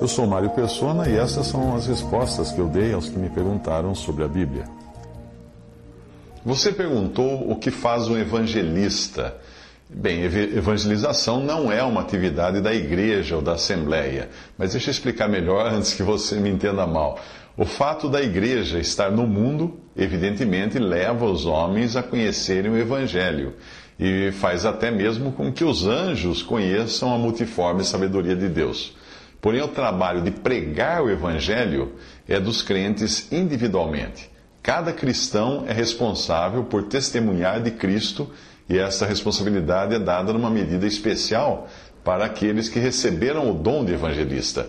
Eu sou Mário Persona e essas são as respostas que eu dei aos que me perguntaram sobre a Bíblia. Você perguntou o que faz um evangelista. Bem, evangelização não é uma atividade da igreja ou da assembleia, mas deixa eu explicar melhor antes que você me entenda mal. O fato da igreja estar no mundo, evidentemente, leva os homens a conhecerem o evangelho e faz até mesmo com que os anjos conheçam a multiforme sabedoria de Deus. Porém, o trabalho de pregar o evangelho é dos crentes individualmente. Cada cristão é responsável por testemunhar de Cristo e essa responsabilidade é dada numa medida especial para aqueles que receberam o dom de evangelista.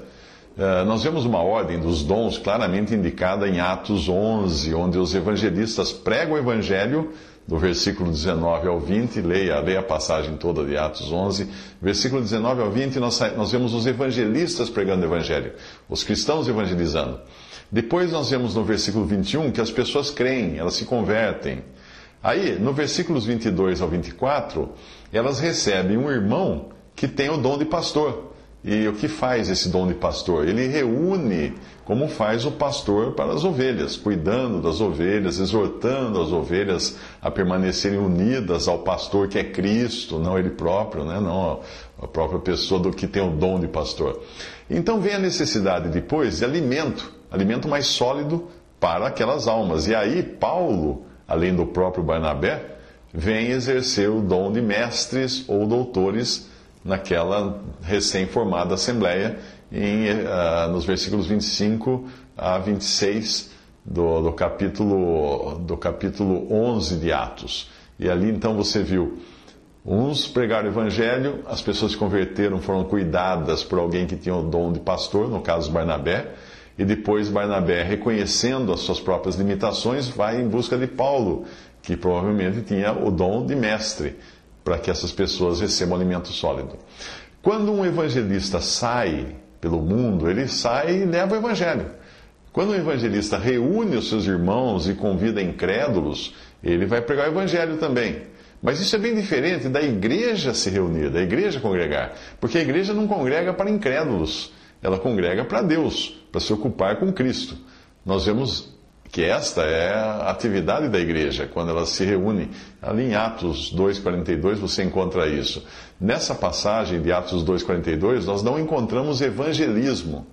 Uh, nós vemos uma ordem dos dons claramente indicada em Atos 11, onde os evangelistas pregam o evangelho, do versículo 19 ao 20, leia, leia a passagem toda de Atos 11, versículo 19 ao 20, nós, nós vemos os evangelistas pregando o evangelho, os cristãos evangelizando. Depois nós vemos no versículo 21 que as pessoas creem, elas se convertem. Aí, no versículos 22 ao 24, elas recebem um irmão que tem o dom de pastor. E o que faz esse dom de pastor? Ele reúne, como faz o pastor para as ovelhas, cuidando das ovelhas, exortando as ovelhas a permanecerem unidas ao pastor que é Cristo, não ele próprio, né? não a própria pessoa do que tem o dom de pastor. Então vem a necessidade depois de alimento, alimento mais sólido para aquelas almas. E aí Paulo além do próprio Barnabé, vem exercer o dom de mestres ou doutores naquela recém-formada assembleia, em, uh, nos versículos 25 a 26 do, do, capítulo, do capítulo 11 de Atos. E ali então você viu uns pregaram o evangelho, as pessoas se converteram, foram cuidadas por alguém que tinha o dom de pastor, no caso Barnabé. E depois Barnabé, reconhecendo as suas próprias limitações, vai em busca de Paulo, que provavelmente tinha o dom de mestre, para que essas pessoas recebam alimento sólido. Quando um evangelista sai pelo mundo, ele sai e leva o evangelho. Quando um evangelista reúne os seus irmãos e convida incrédulos, ele vai pregar o evangelho também. Mas isso é bem diferente da igreja se reunir, da igreja congregar. Porque a igreja não congrega para incrédulos ela congrega para Deus, para se ocupar com Cristo. Nós vemos que esta é a atividade da igreja, quando ela se reúne. Ali em Atos 2,42 você encontra isso. Nessa passagem de Atos 2,42, nós não encontramos evangelismo.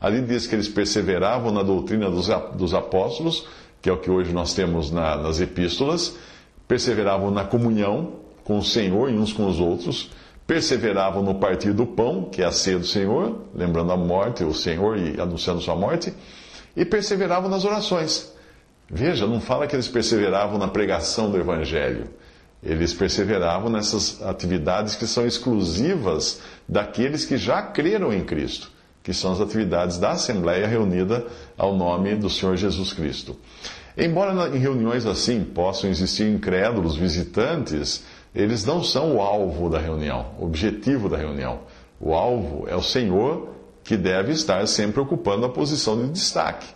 Ali diz que eles perseveravam na doutrina dos apóstolos, que é o que hoje nós temos na, nas epístolas, perseveravam na comunhão com o Senhor e uns com os outros, perseveravam no partir do pão, que é a ceia do Senhor, lembrando a morte, o Senhor e anunciando sua morte, e perseveravam nas orações. Veja, não fala que eles perseveravam na pregação do Evangelho. Eles perseveravam nessas atividades que são exclusivas daqueles que já creram em Cristo, que são as atividades da Assembleia reunida ao nome do Senhor Jesus Cristo. Embora em reuniões assim possam existir incrédulos visitantes, eles não são o alvo da reunião, o objetivo da reunião. O alvo é o Senhor que deve estar sempre ocupando a posição de destaque.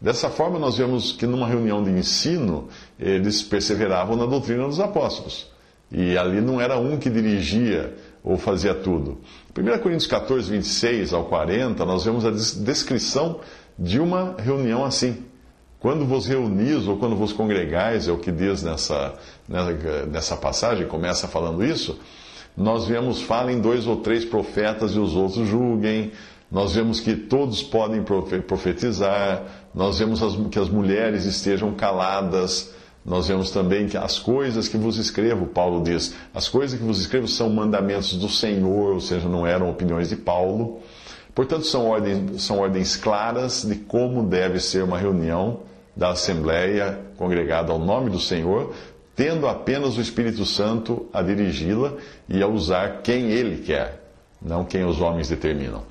Dessa forma, nós vemos que numa reunião de ensino, eles perseveravam na doutrina dos apóstolos. E ali não era um que dirigia ou fazia tudo. 1 Coríntios 14, 26 ao 40, nós vemos a descrição de uma reunião assim. Quando vos reunis ou quando vos congregais, é o que diz nessa, nessa passagem, começa falando isso, nós vemos, falem dois ou três profetas e os outros julguem, nós vemos que todos podem profetizar, nós vemos que as mulheres estejam caladas, nós vemos também que as coisas que vos escrevo, Paulo diz, as coisas que vos escrevo são mandamentos do Senhor, ou seja, não eram opiniões de Paulo. Portanto, são ordens, são ordens claras de como deve ser uma reunião da Assembleia congregada ao nome do Senhor, tendo apenas o Espírito Santo a dirigi-la e a usar quem ele quer, não quem os homens determinam.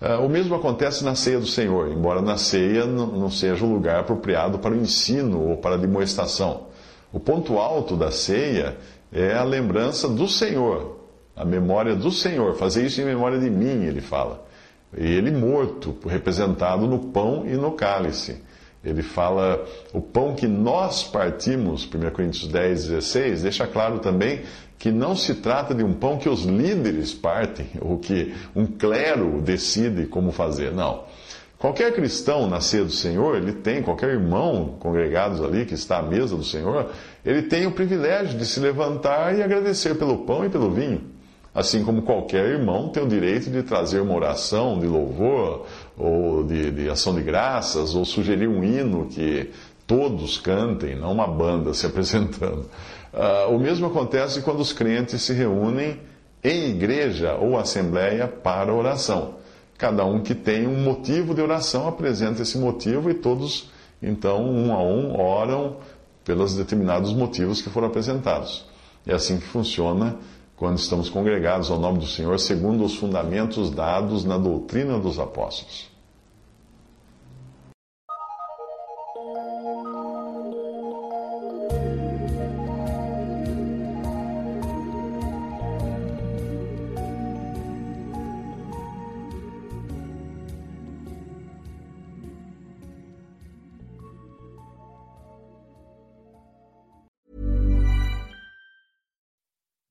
Uh, o mesmo acontece na ceia do Senhor, embora na ceia não seja o lugar apropriado para o ensino ou para a demonstração. O ponto alto da ceia é a lembrança do Senhor, a memória do Senhor. Fazer isso em memória de mim, ele fala. Ele morto, representado no pão e no cálice. Ele fala, o pão que nós partimos, 1 Coríntios 10, 16, deixa claro também que não se trata de um pão que os líderes partem, ou que um clero decide como fazer, não. Qualquer cristão na ceia do Senhor, ele tem, qualquer irmão congregados ali que está à mesa do Senhor, ele tem o privilégio de se levantar e agradecer pelo pão e pelo vinho. Assim como qualquer irmão tem o direito de trazer uma oração de louvor, ou de, de ação de graças, ou sugerir um hino que todos cantem, não uma banda se apresentando. Uh, o mesmo acontece quando os crentes se reúnem em igreja ou assembleia para oração. Cada um que tem um motivo de oração apresenta esse motivo e todos, então, um a um, oram pelos determinados motivos que foram apresentados. É assim que funciona quando estamos congregados ao nome do Senhor, segundo os fundamentos dados na doutrina dos apóstolos.